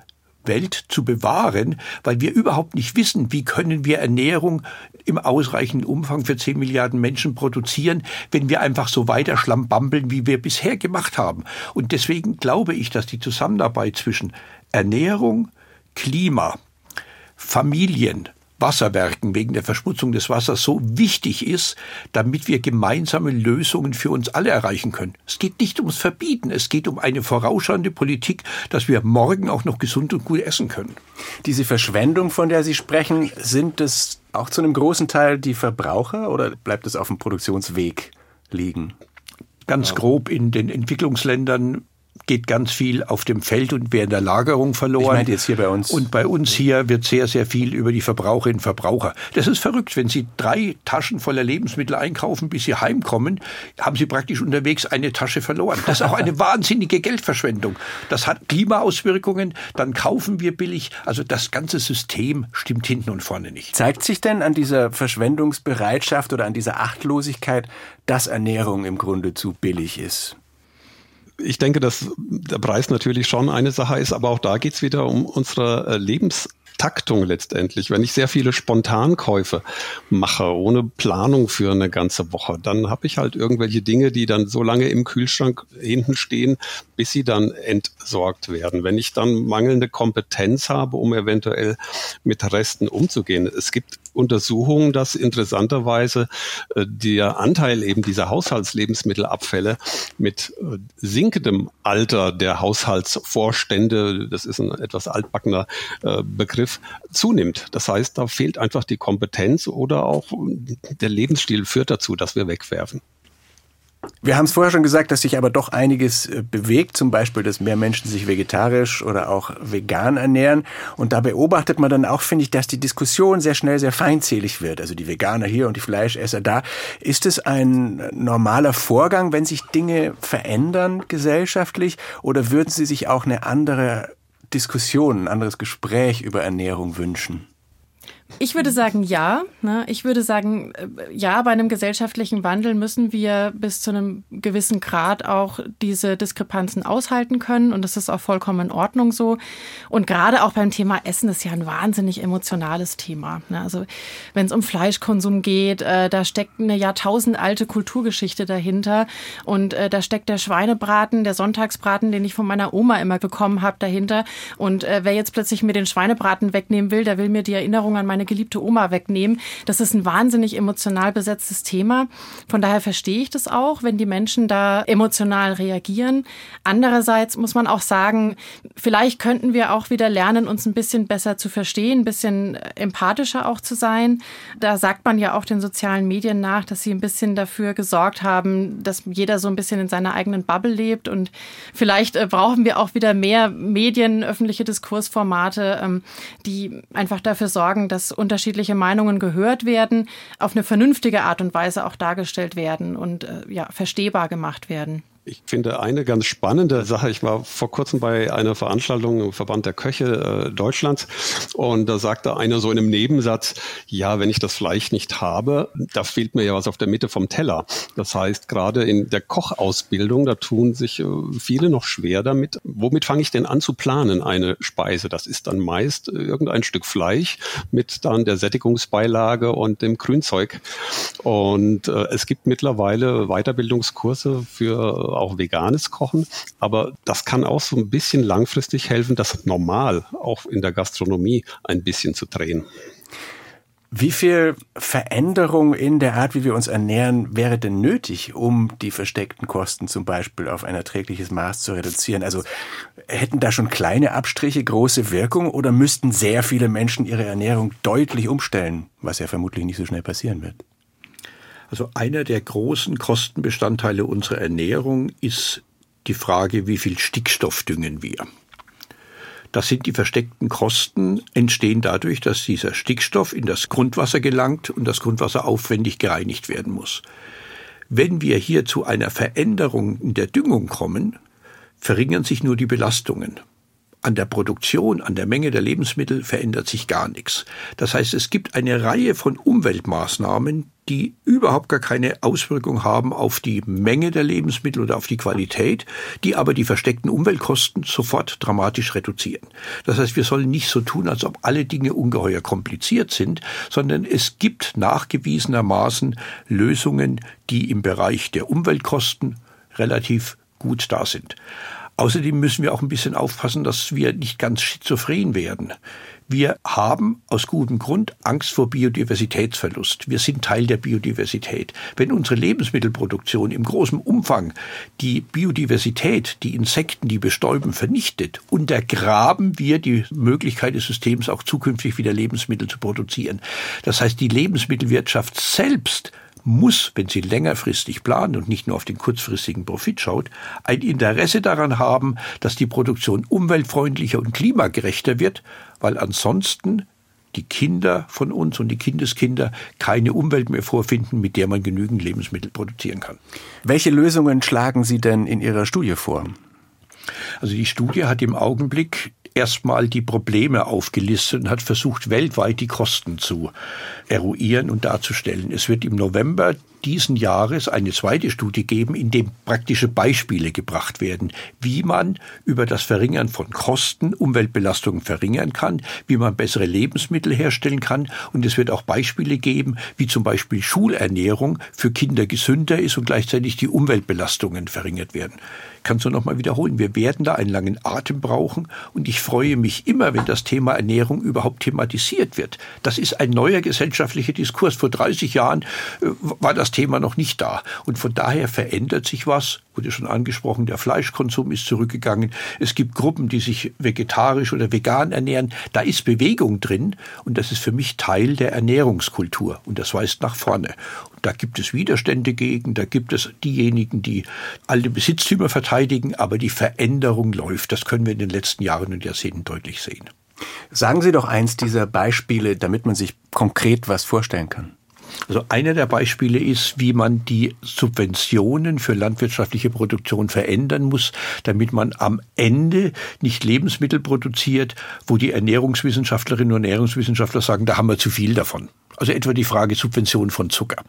Welt zu bewahren, weil wir überhaupt nicht wissen, wie können wir Ernährung im ausreichenden Umfang für 10 Milliarden Menschen produzieren, wenn wir einfach so weiter schlambambeln, wie wir bisher gemacht haben. Und deswegen glaube ich, dass die Zusammenarbeit zwischen Ernährung, Klima, Familien, Wasserwerken wegen der Verschmutzung des Wassers so wichtig ist, damit wir gemeinsame Lösungen für uns alle erreichen können. Es geht nicht ums Verbieten, es geht um eine vorausschauende Politik, dass wir morgen auch noch gesund und gut essen können. Diese Verschwendung, von der Sie sprechen, sind es auch zu einem großen Teil die Verbraucher oder bleibt es auf dem Produktionsweg liegen? Ganz grob in den Entwicklungsländern geht ganz viel auf dem Feld und während der Lagerung verloren. Ich jetzt hier bei uns. Und bei uns hier wird sehr, sehr viel über die Verbraucherinnen und Verbraucher. Das ist verrückt. Wenn Sie drei Taschen voller Lebensmittel einkaufen, bis Sie heimkommen, haben Sie praktisch unterwegs eine Tasche verloren. Das ist auch eine wahnsinnige Geldverschwendung. Das hat Klimaauswirkungen. Dann kaufen wir billig. Also das ganze System stimmt hinten und vorne nicht. Zeigt sich denn an dieser Verschwendungsbereitschaft oder an dieser Achtlosigkeit, dass Ernährung im Grunde zu billig ist? Ich denke, dass der Preis natürlich schon eine Sache ist, aber auch da geht's wieder um unsere äh, Lebens Taktung letztendlich. Wenn ich sehr viele Spontankäufe mache, ohne Planung für eine ganze Woche, dann habe ich halt irgendwelche Dinge, die dann so lange im Kühlschrank hinten stehen, bis sie dann entsorgt werden. Wenn ich dann mangelnde Kompetenz habe, um eventuell mit Resten umzugehen. Es gibt Untersuchungen, dass interessanterweise äh, der Anteil eben dieser Haushaltslebensmittelabfälle mit äh, sinkendem Alter der Haushaltsvorstände, das ist ein etwas altbackener äh, Begriff, zunimmt. Das heißt, da fehlt einfach die Kompetenz oder auch der Lebensstil führt dazu, dass wir wegwerfen. Wir haben es vorher schon gesagt, dass sich aber doch einiges äh, bewegt, zum Beispiel, dass mehr Menschen sich vegetarisch oder auch vegan ernähren. Und da beobachtet man dann auch, finde ich, dass die Diskussion sehr schnell sehr feindselig wird. Also die Veganer hier und die Fleischesser da. Ist es ein normaler Vorgang, wenn sich Dinge verändern gesellschaftlich? Oder würden Sie sich auch eine andere Diskussion, ein anderes Gespräch über Ernährung wünschen? Ich würde sagen, ja. Ne? Ich würde sagen, äh, ja, bei einem gesellschaftlichen Wandel müssen wir bis zu einem gewissen Grad auch diese Diskrepanzen aushalten können. Und das ist auch vollkommen in Ordnung so. Und gerade auch beim Thema Essen ist ja ein wahnsinnig emotionales Thema. Ne? Also wenn es um Fleischkonsum geht, äh, da steckt eine jahrtausendalte Kulturgeschichte dahinter. Und äh, da steckt der Schweinebraten, der Sonntagsbraten, den ich von meiner Oma immer bekommen habe, dahinter. Und wer jetzt plötzlich mir den Schweinebraten wegnehmen will, der will mir die Erinnerung an meine meine geliebte Oma wegnehmen. Das ist ein wahnsinnig emotional besetztes Thema. Von daher verstehe ich das auch, wenn die Menschen da emotional reagieren. Andererseits muss man auch sagen, vielleicht könnten wir auch wieder lernen, uns ein bisschen besser zu verstehen, ein bisschen empathischer auch zu sein. Da sagt man ja auch den sozialen Medien nach, dass sie ein bisschen dafür gesorgt haben, dass jeder so ein bisschen in seiner eigenen Bubble lebt. Und vielleicht äh, brauchen wir auch wieder mehr Medien, öffentliche Diskursformate, ähm, die einfach dafür sorgen, dass unterschiedliche Meinungen gehört werden, auf eine vernünftige Art und Weise auch dargestellt werden und äh, ja, verstehbar gemacht werden. Ich finde eine ganz spannende Sache. Ich war vor kurzem bei einer Veranstaltung im Verband der Köche äh, Deutschlands und da sagte einer so in einem Nebensatz, ja, wenn ich das Fleisch nicht habe, da fehlt mir ja was auf der Mitte vom Teller. Das heißt, gerade in der Kochausbildung, da tun sich äh, viele noch schwer damit. Womit fange ich denn an zu planen, eine Speise? Das ist dann meist irgendein Stück Fleisch mit dann der Sättigungsbeilage und dem Grünzeug. Und äh, es gibt mittlerweile Weiterbildungskurse für auch veganes Kochen. Aber das kann auch so ein bisschen langfristig helfen, das normal auch in der Gastronomie ein bisschen zu drehen. Wie viel Veränderung in der Art, wie wir uns ernähren, wäre denn nötig, um die versteckten Kosten zum Beispiel auf ein erträgliches Maß zu reduzieren? Also hätten da schon kleine Abstriche große Wirkung oder müssten sehr viele Menschen ihre Ernährung deutlich umstellen, was ja vermutlich nicht so schnell passieren wird? Also einer der großen Kostenbestandteile unserer Ernährung ist die Frage, wie viel Stickstoff düngen wir. Das sind die versteckten Kosten, entstehen dadurch, dass dieser Stickstoff in das Grundwasser gelangt und das Grundwasser aufwendig gereinigt werden muss. Wenn wir hier zu einer Veränderung in der Düngung kommen, verringern sich nur die Belastungen. An der Produktion, an der Menge der Lebensmittel verändert sich gar nichts. Das heißt, es gibt eine Reihe von Umweltmaßnahmen, die überhaupt gar keine Auswirkung haben auf die Menge der Lebensmittel oder auf die Qualität, die aber die versteckten Umweltkosten sofort dramatisch reduzieren. Das heißt, wir sollen nicht so tun, als ob alle Dinge ungeheuer kompliziert sind, sondern es gibt nachgewiesenermaßen Lösungen, die im Bereich der Umweltkosten relativ gut da sind. Außerdem müssen wir auch ein bisschen aufpassen, dass wir nicht ganz schizophren werden. Wir haben aus gutem Grund Angst vor Biodiversitätsverlust. Wir sind Teil der Biodiversität. Wenn unsere Lebensmittelproduktion im großen Umfang die Biodiversität, die Insekten, die bestäuben, vernichtet, untergraben wir die Möglichkeit des Systems auch zukünftig wieder Lebensmittel zu produzieren. Das heißt, die Lebensmittelwirtschaft selbst muss, wenn sie längerfristig plant und nicht nur auf den kurzfristigen Profit schaut, ein Interesse daran haben, dass die Produktion umweltfreundlicher und klimagerechter wird, weil ansonsten die Kinder von uns und die Kindeskinder keine Umwelt mehr vorfinden, mit der man genügend Lebensmittel produzieren kann. Welche Lösungen schlagen Sie denn in Ihrer Studie vor? Also die Studie hat im Augenblick erstmal die Probleme aufgelistet und hat versucht, weltweit die Kosten zu eruieren und darzustellen. Es wird im November diesen Jahres eine zweite Studie geben, in dem praktische Beispiele gebracht werden, wie man über das Verringern von Kosten Umweltbelastungen verringern kann, wie man bessere Lebensmittel herstellen kann. Und es wird auch Beispiele geben, wie zum Beispiel Schulernährung für Kinder gesünder ist und gleichzeitig die Umweltbelastungen verringert werden kann es nur noch mal wiederholen. Wir werden da einen langen Atem brauchen und ich freue mich immer, wenn das Thema Ernährung überhaupt thematisiert wird. Das ist ein neuer gesellschaftlicher Diskurs. Vor 30 Jahren äh, war das Thema noch nicht da und von daher verändert sich was. Wurde schon angesprochen, der Fleischkonsum ist zurückgegangen. Es gibt Gruppen, die sich vegetarisch oder vegan ernähren. Da ist Bewegung drin und das ist für mich Teil der Ernährungskultur und das weist nach vorne. Da gibt es Widerstände gegen, da gibt es diejenigen, die alte Besitztümer verteidigen, aber die Veränderung läuft. Das können wir in den letzten Jahren und Jahrzehnten deutlich sehen. Sagen Sie doch eins dieser Beispiele, damit man sich konkret was vorstellen kann. Also einer der Beispiele ist, wie man die Subventionen für landwirtschaftliche Produktion verändern muss, damit man am Ende nicht Lebensmittel produziert, wo die Ernährungswissenschaftlerinnen und Ernährungswissenschaftler sagen, da haben wir zu viel davon. Also etwa die Frage Subvention von Zucker.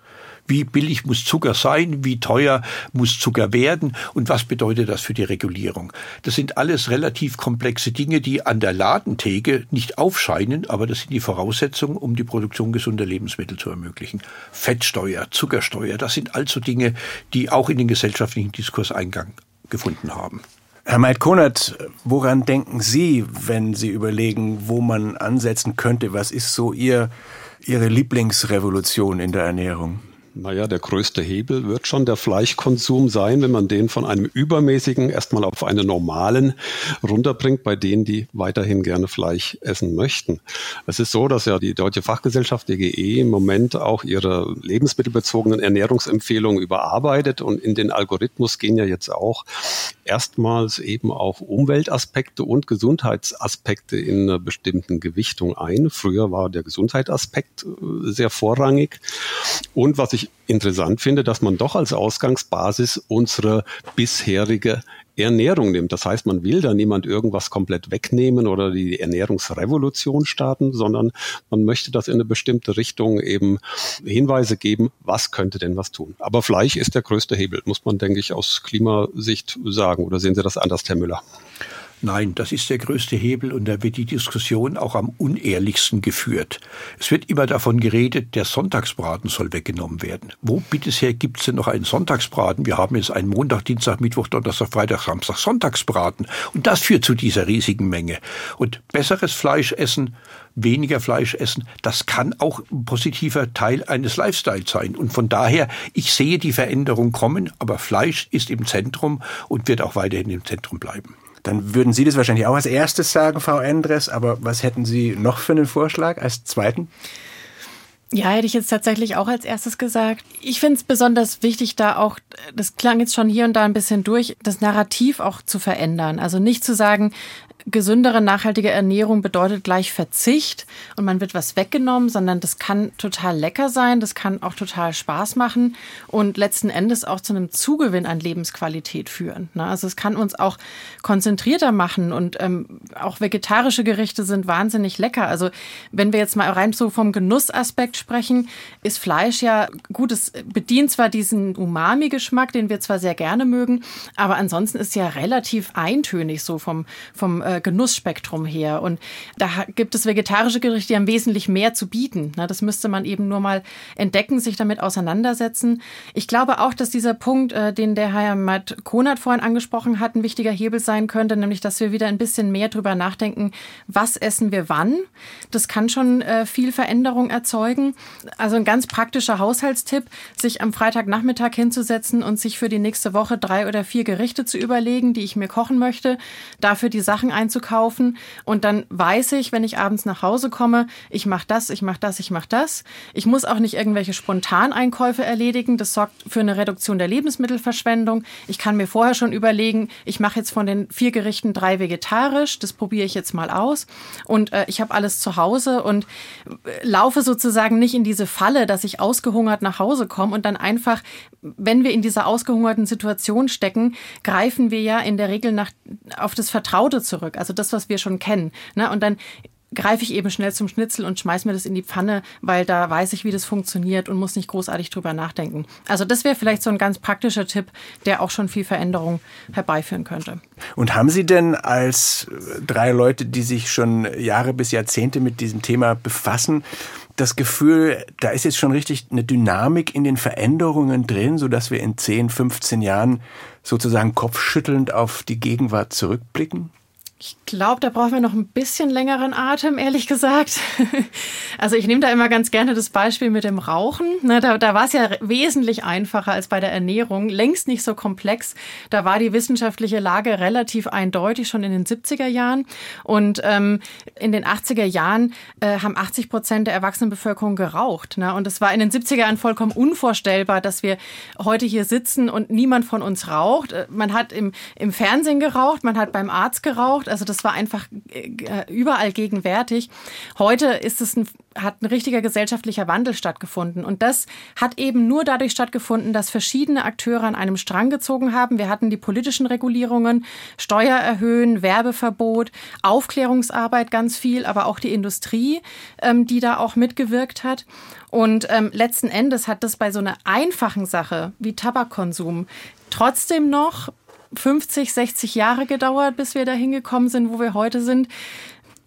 Wie billig muss Zucker sein? Wie teuer muss Zucker werden? Und was bedeutet das für die Regulierung? Das sind alles relativ komplexe Dinge, die an der Ladentheke nicht aufscheinen, aber das sind die Voraussetzungen, um die Produktion gesunder Lebensmittel zu ermöglichen. Fettsteuer, Zuckersteuer, das sind also Dinge, die auch in den gesellschaftlichen Diskurs Eingang gefunden haben. Herr Meid-Konert, woran denken Sie, wenn Sie überlegen, wo man ansetzen könnte? Was ist so Ihr Ihre Lieblingsrevolution in der Ernährung? Naja, der größte Hebel wird schon der Fleischkonsum sein, wenn man den von einem übermäßigen erstmal auf einen normalen runterbringt, bei denen, die weiterhin gerne Fleisch essen möchten. Es ist so, dass ja die Deutsche Fachgesellschaft DGE im Moment auch ihre lebensmittelbezogenen Ernährungsempfehlungen überarbeitet und in den Algorithmus gehen ja jetzt auch erstmals eben auch Umweltaspekte und Gesundheitsaspekte in einer bestimmten Gewichtung ein. Früher war der Gesundheitsaspekt äh, sehr vorrangig. Und was ich interessant finde, dass man doch als Ausgangsbasis unsere bisherige Ernährung nimmt. Das heißt, man will da niemand irgendwas komplett wegnehmen oder die Ernährungsrevolution starten, sondern man möchte das in eine bestimmte Richtung eben Hinweise geben, was könnte denn was tun. Aber Fleisch ist der größte Hebel, muss man, denke ich, aus Klimasicht sagen. Oder sehen Sie das anders, Herr Müller? Nein, das ist der größte Hebel und da wird die Diskussion auch am unehrlichsten geführt. Es wird immer davon geredet, der Sonntagsbraten soll weggenommen werden. Wo bitteher gibt es denn noch einen Sonntagsbraten? Wir haben jetzt einen Montag, Dienstag, Mittwoch, Donnerstag, Freitag, Samstag Sonntagsbraten. Und das führt zu dieser riesigen Menge. Und besseres Fleisch essen, weniger Fleisch essen, das kann auch ein positiver Teil eines Lifestyles sein. Und von daher, ich sehe die Veränderung kommen, aber Fleisch ist im Zentrum und wird auch weiterhin im Zentrum bleiben. Dann würden Sie das wahrscheinlich auch als erstes sagen, Frau Endres. Aber was hätten Sie noch für einen Vorschlag als zweiten? Ja, hätte ich jetzt tatsächlich auch als erstes gesagt. Ich finde es besonders wichtig, da auch, das klang jetzt schon hier und da ein bisschen durch, das Narrativ auch zu verändern. Also nicht zu sagen, gesündere, nachhaltige Ernährung bedeutet gleich Verzicht und man wird was weggenommen, sondern das kann total lecker sein, das kann auch total Spaß machen und letzten Endes auch zu einem Zugewinn an Lebensqualität führen. Ne? Also es kann uns auch konzentrierter machen und ähm, auch vegetarische Gerichte sind wahnsinnig lecker. Also wenn wir jetzt mal rein so vom Genussaspekt sprechen, ist Fleisch ja gut, es bedient zwar diesen Umami-Geschmack, den wir zwar sehr gerne mögen, aber ansonsten ist ja relativ eintönig so vom, vom äh, Genussspektrum her. Und da gibt es vegetarische Gerichte, die haben wesentlich mehr zu bieten. Das müsste man eben nur mal entdecken, sich damit auseinandersetzen. Ich glaube auch, dass dieser Punkt, äh, den der Herr Matt Konert vorhin angesprochen hat, ein wichtiger Hebel sein könnte, nämlich, dass wir wieder ein bisschen mehr drüber nachdenken, was essen wir wann. Das kann schon äh, viel Veränderung erzeugen. Also ein ganz praktischer Haushaltstipp, sich am Freitagnachmittag hinzusetzen und sich für die nächste Woche drei oder vier Gerichte zu überlegen, die ich mir kochen möchte, dafür die Sachen einzukaufen und dann weiß ich, wenn ich abends nach Hause komme, ich mache das, ich mache das, ich mache das. Ich muss auch nicht irgendwelche Spontaneinkäufe erledigen. Das sorgt für eine Reduktion der Lebensmittelverschwendung. Ich kann mir vorher schon überlegen, ich mache jetzt von den vier Gerichten drei vegetarisch. Das probiere ich jetzt mal aus und äh, ich habe alles zu Hause und äh, laufe sozusagen nicht in diese Falle, dass ich ausgehungert nach Hause komme und dann einfach, wenn wir in dieser ausgehungerten Situation stecken, greifen wir ja in der Regel nach, auf das Vertraute zurück, also das, was wir schon kennen. Ne? Und dann greife ich eben schnell zum Schnitzel und schmeiß mir das in die Pfanne, weil da weiß ich, wie das funktioniert und muss nicht großartig drüber nachdenken. Also das wäre vielleicht so ein ganz praktischer Tipp, der auch schon viel Veränderung herbeiführen könnte. Und haben Sie denn als drei Leute, die sich schon Jahre bis Jahrzehnte mit diesem Thema befassen, das Gefühl, da ist jetzt schon richtig eine Dynamik in den Veränderungen drin, so dass wir in 10, 15 Jahren sozusagen kopfschüttelnd auf die Gegenwart zurückblicken? Ich glaube, da brauchen wir noch ein bisschen längeren Atem, ehrlich gesagt. Also ich nehme da immer ganz gerne das Beispiel mit dem Rauchen. Da, da war es ja wesentlich einfacher als bei der Ernährung, längst nicht so komplex. Da war die wissenschaftliche Lage relativ eindeutig schon in den 70er Jahren. Und ähm, in den 80er Jahren äh, haben 80 Prozent der Erwachsenenbevölkerung geraucht. Ne? Und es war in den 70er Jahren vollkommen unvorstellbar, dass wir heute hier sitzen und niemand von uns raucht. Äh, man hat im, im Fernsehen geraucht, man hat beim Arzt geraucht gebraucht. Also das war einfach äh, überall gegenwärtig. Heute ist es ein, hat ein richtiger gesellschaftlicher Wandel stattgefunden. Und das hat eben nur dadurch stattgefunden, dass verschiedene Akteure an einem Strang gezogen haben. Wir hatten die politischen Regulierungen, Steuer erhöhen, Werbeverbot, Aufklärungsarbeit ganz viel, aber auch die Industrie, ähm, die da auch mitgewirkt hat. Und ähm, letzten Endes hat das bei so einer einfachen Sache wie Tabakkonsum trotzdem noch 50, 60 Jahre gedauert, bis wir da hingekommen sind, wo wir heute sind.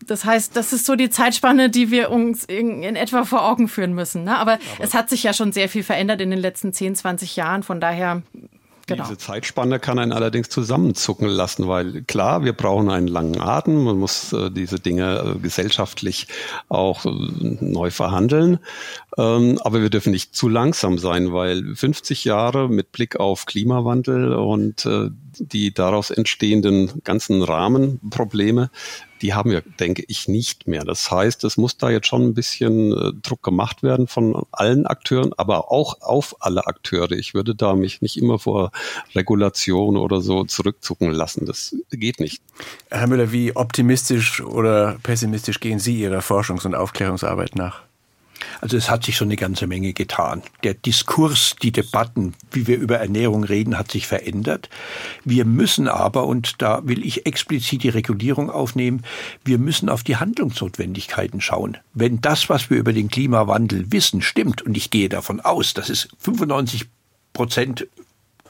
Das heißt, das ist so die Zeitspanne, die wir uns in, in etwa vor Augen führen müssen. Ne? Aber, Aber, es hat sich ja schon sehr viel verändert in den letzten 10, 20 Jahren. Von daher Genau. Diese Zeitspanne kann einen allerdings zusammenzucken lassen, weil klar, wir brauchen einen langen Atem, man muss äh, diese Dinge äh, gesellschaftlich auch äh, neu verhandeln, ähm, aber wir dürfen nicht zu langsam sein, weil 50 Jahre mit Blick auf Klimawandel und äh, die daraus entstehenden ganzen Rahmenprobleme die haben wir, denke ich, nicht mehr. Das heißt, es muss da jetzt schon ein bisschen äh, Druck gemacht werden von allen Akteuren, aber auch auf alle Akteure. Ich würde da mich nicht immer vor Regulation oder so zurückzucken lassen. Das geht nicht. Herr Müller, wie optimistisch oder pessimistisch gehen Sie Ihrer Forschungs- und Aufklärungsarbeit nach? Also es hat sich schon eine ganze Menge getan. Der Diskurs, die Debatten, wie wir über Ernährung reden, hat sich verändert. Wir müssen aber, und da will ich explizit die Regulierung aufnehmen, wir müssen auf die Handlungsnotwendigkeiten schauen. Wenn das, was wir über den Klimawandel wissen, stimmt, und ich gehe davon aus, dass es 95 Prozent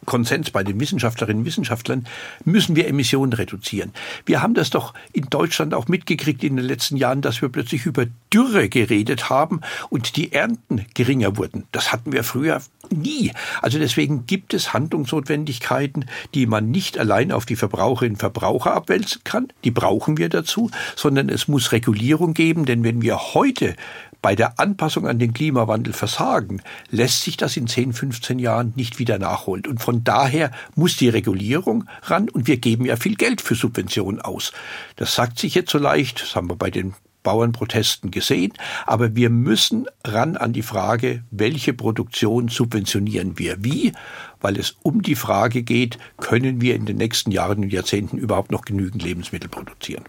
Konsens bei den Wissenschaftlerinnen und Wissenschaftlern, müssen wir Emissionen reduzieren. Wir haben das doch in Deutschland auch mitgekriegt in den letzten Jahren, dass wir plötzlich über Dürre geredet haben und die Ernten geringer wurden. Das hatten wir früher nie. Also deswegen gibt es Handlungsnotwendigkeiten, die man nicht allein auf die Verbraucherinnen und Verbraucher abwälzen kann. Die brauchen wir dazu, sondern es muss Regulierung geben, denn wenn wir heute bei der Anpassung an den Klimawandel versagen, lässt sich das in 10, 15 Jahren nicht wieder nachholen. Und von daher muss die Regulierung ran und wir geben ja viel Geld für Subventionen aus. Das sagt sich jetzt so leicht, das haben wir bei den Bauernprotesten gesehen, aber wir müssen ran an die Frage, welche Produktion subventionieren wir wie, weil es um die Frage geht, können wir in den nächsten Jahren und Jahrzehnten überhaupt noch genügend Lebensmittel produzieren.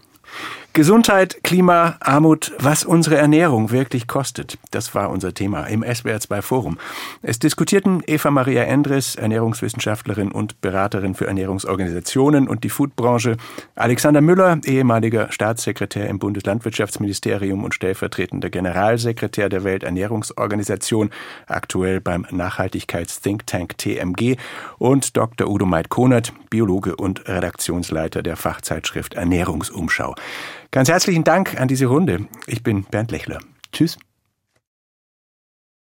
Gesundheit, Klima, Armut, was unsere Ernährung wirklich kostet. Das war unser Thema im SWR2 Forum. Es diskutierten Eva Maria Endres, Ernährungswissenschaftlerin und Beraterin für Ernährungsorganisationen und die Foodbranche, Alexander Müller, ehemaliger Staatssekretär im Bundeslandwirtschaftsministerium und stellvertretender Generalsekretär der Welternährungsorganisation, aktuell beim Nachhaltigkeits-Think Tank TMG und Dr. Udo Meid-Konert, Biologe und Redaktionsleiter der Fachzeitschrift Ernährungsumschau. Ganz herzlichen Dank an diese Runde. Ich bin Bernd Lechler. Tschüss.